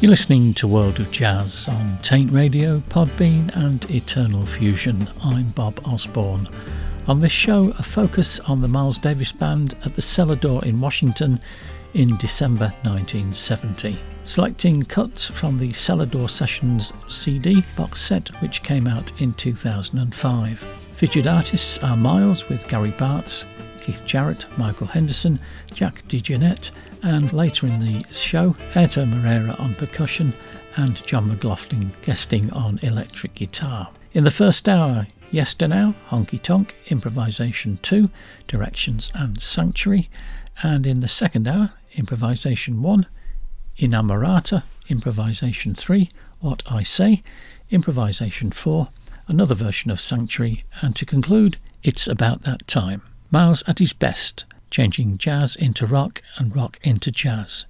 You're listening to World of Jazz on Taint Radio, Podbean, and Eternal Fusion. I'm Bob Osborne. On this show, a focus on the Miles Davis Band at the Cellar Door in Washington in December 1970. Selecting cuts from the Cellar Door Sessions CD box set, which came out in 2005. Featured artists are Miles with Gary Bartz, Keith Jarrett, Michael Henderson, Jack DeJohnette, and later in the show, Airto Moreira on percussion and John McLaughlin guesting on electric guitar. In the first hour, Yesternow, Honky Tonk, Improvisation 2, Directions and Sanctuary, and in the second hour, Improvisation 1, Inamorata, Improvisation 3, What I Say, Improvisation 4, another version of Sanctuary, and to conclude, It's About That Time. Miles at his best, changing jazz into rock and rock into jazz.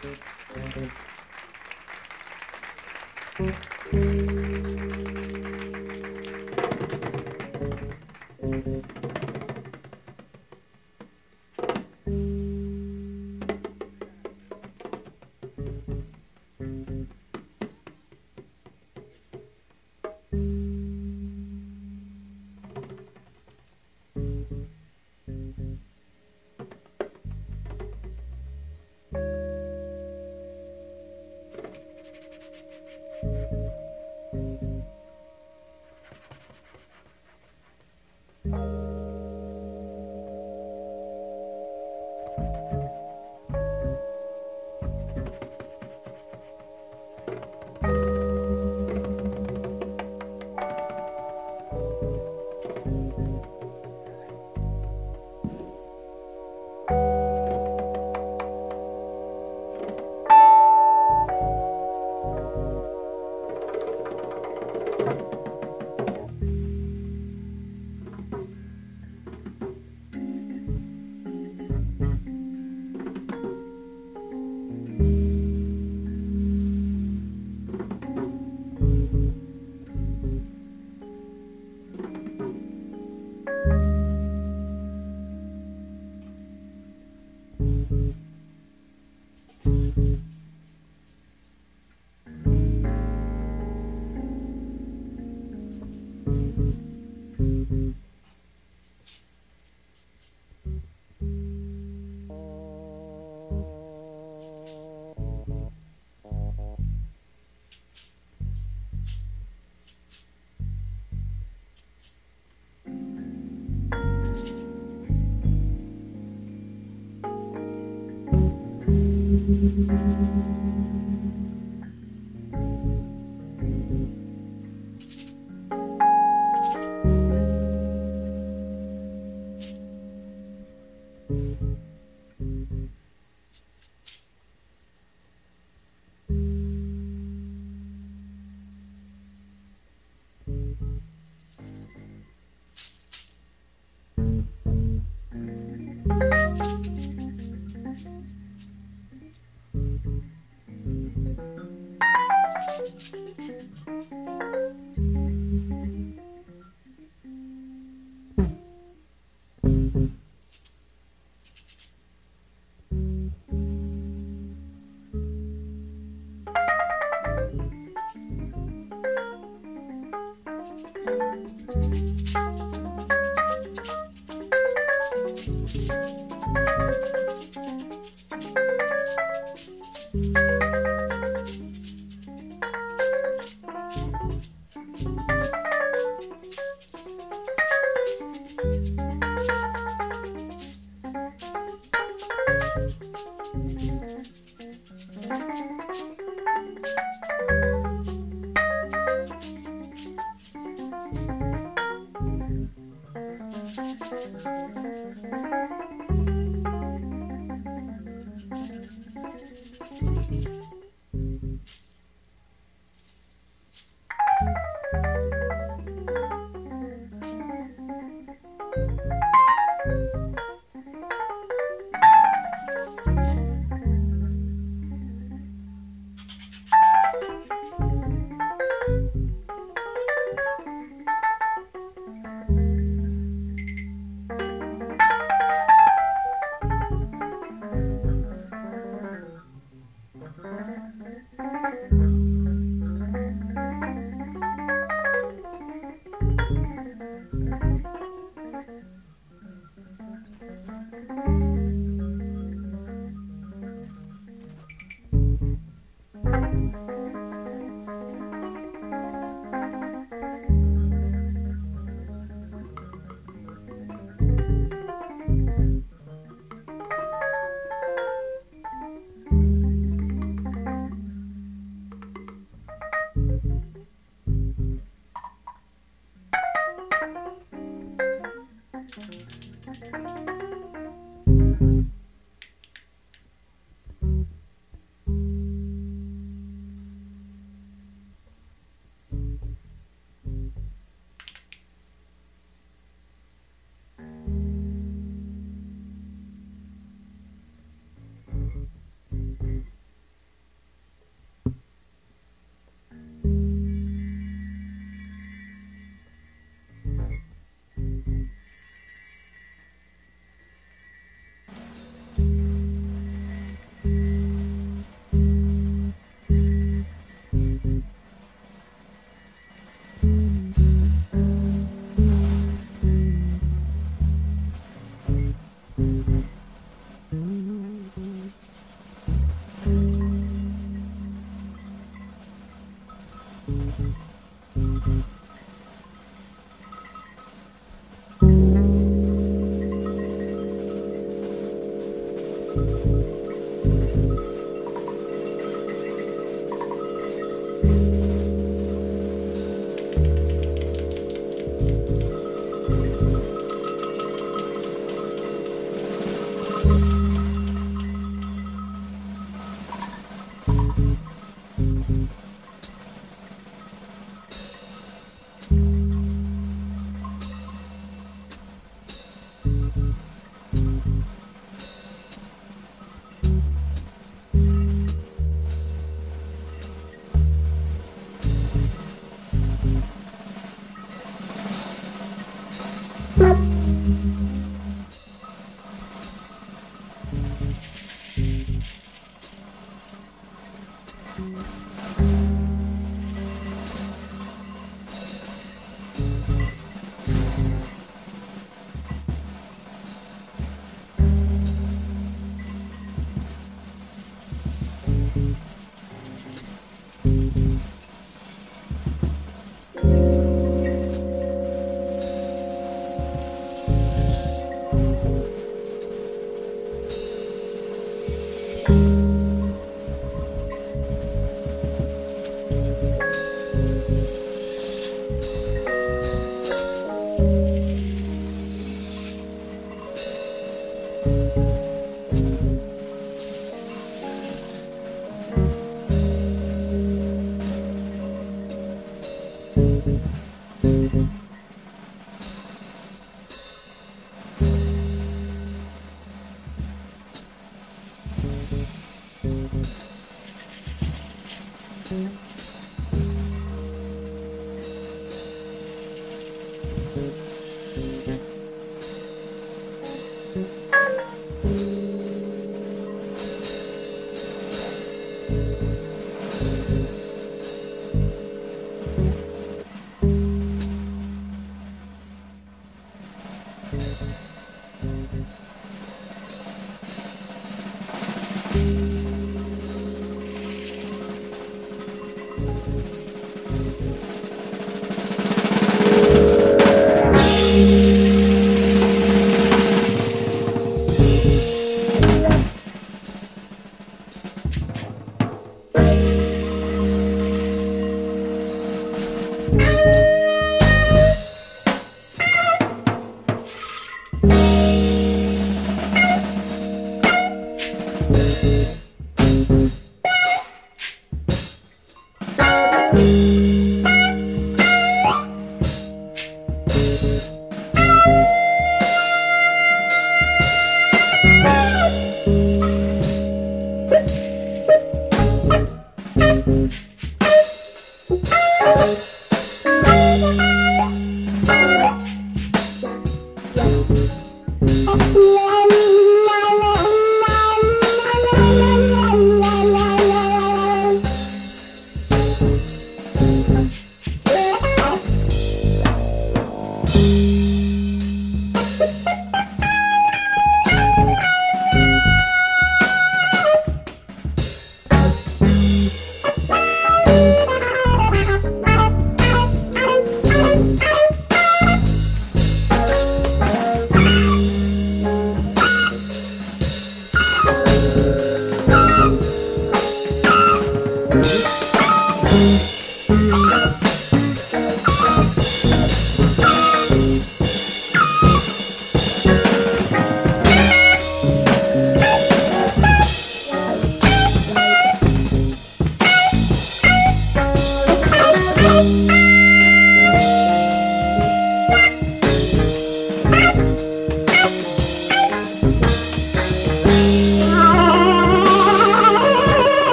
Thank you.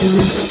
do.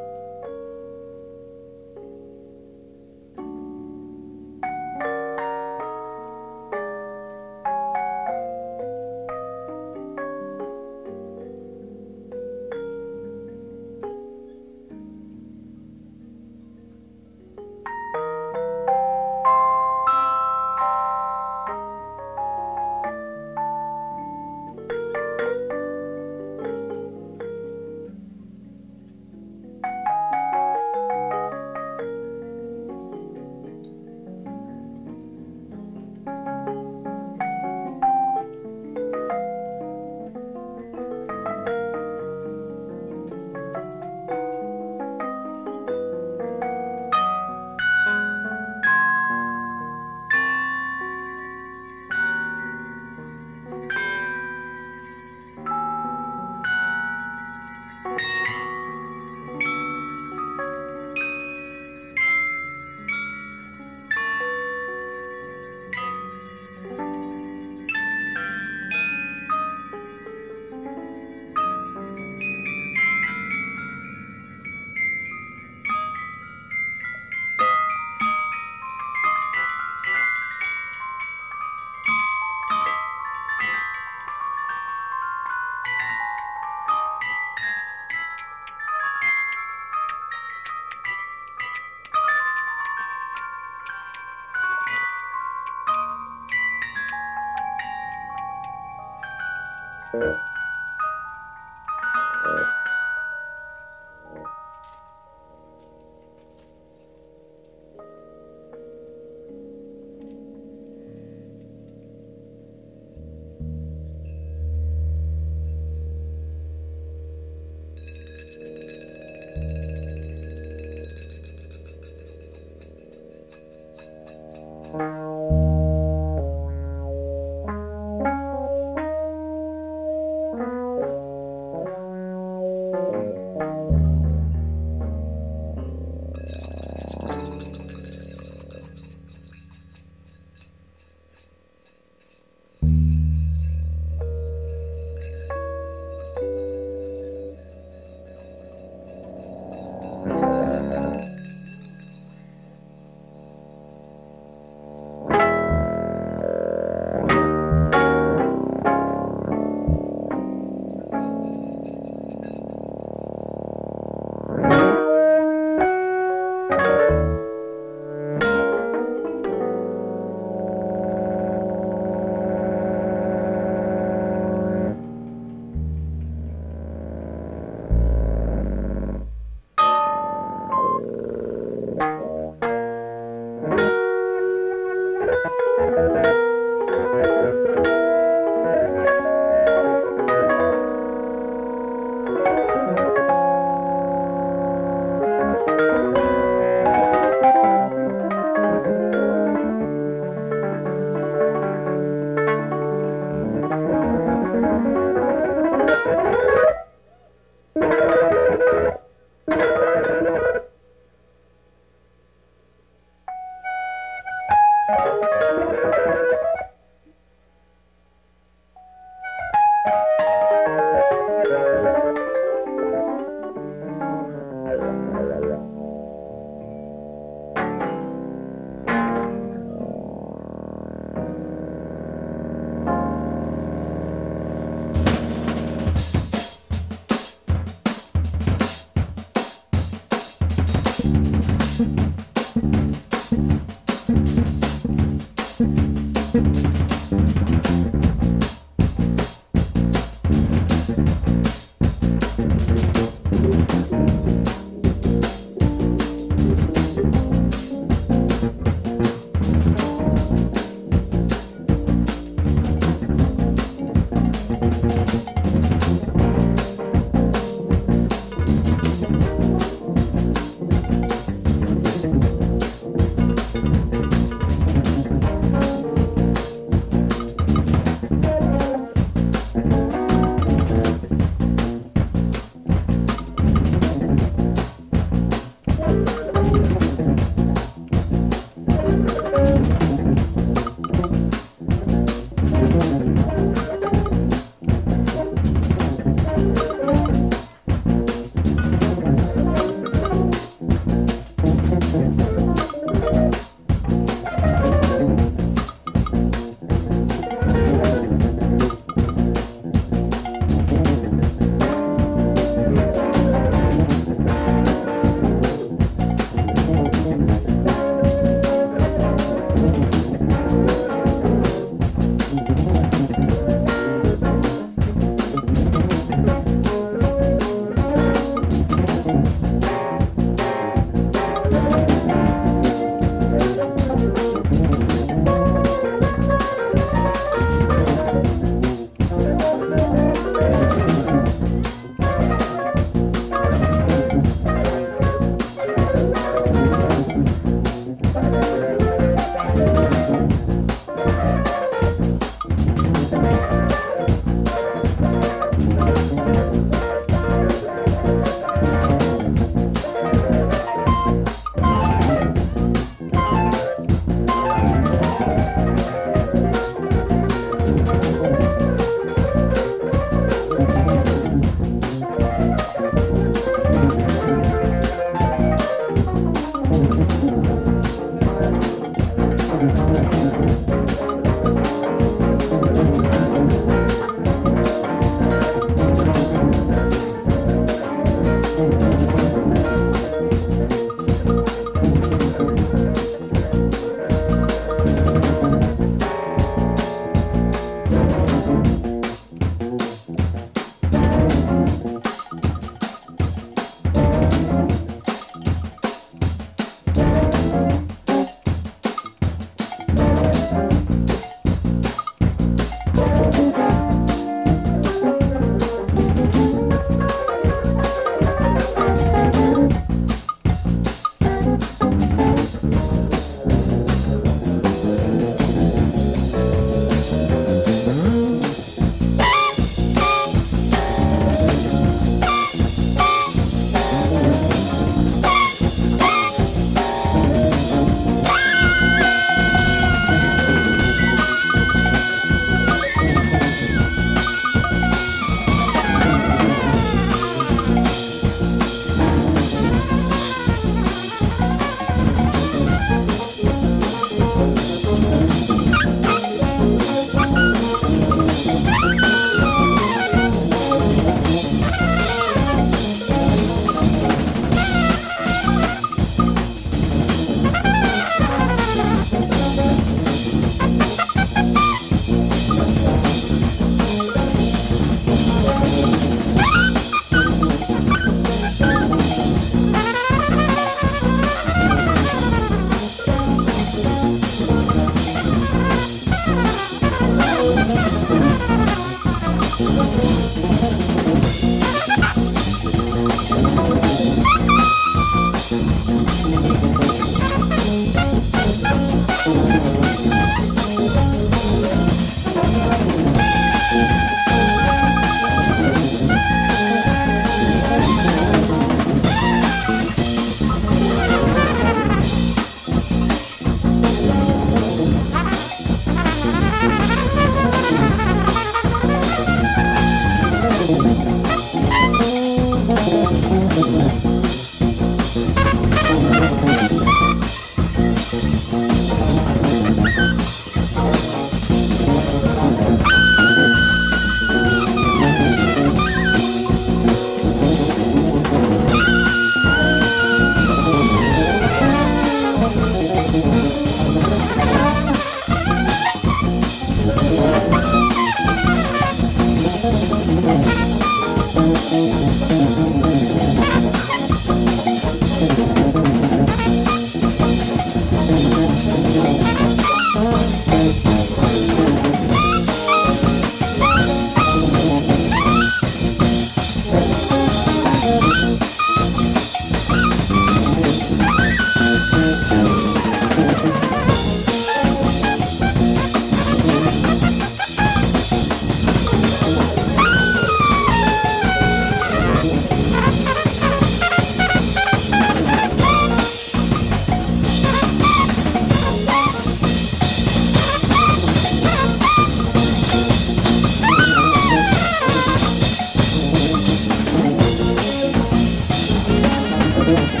五五。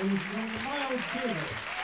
It was from Miles Taylor.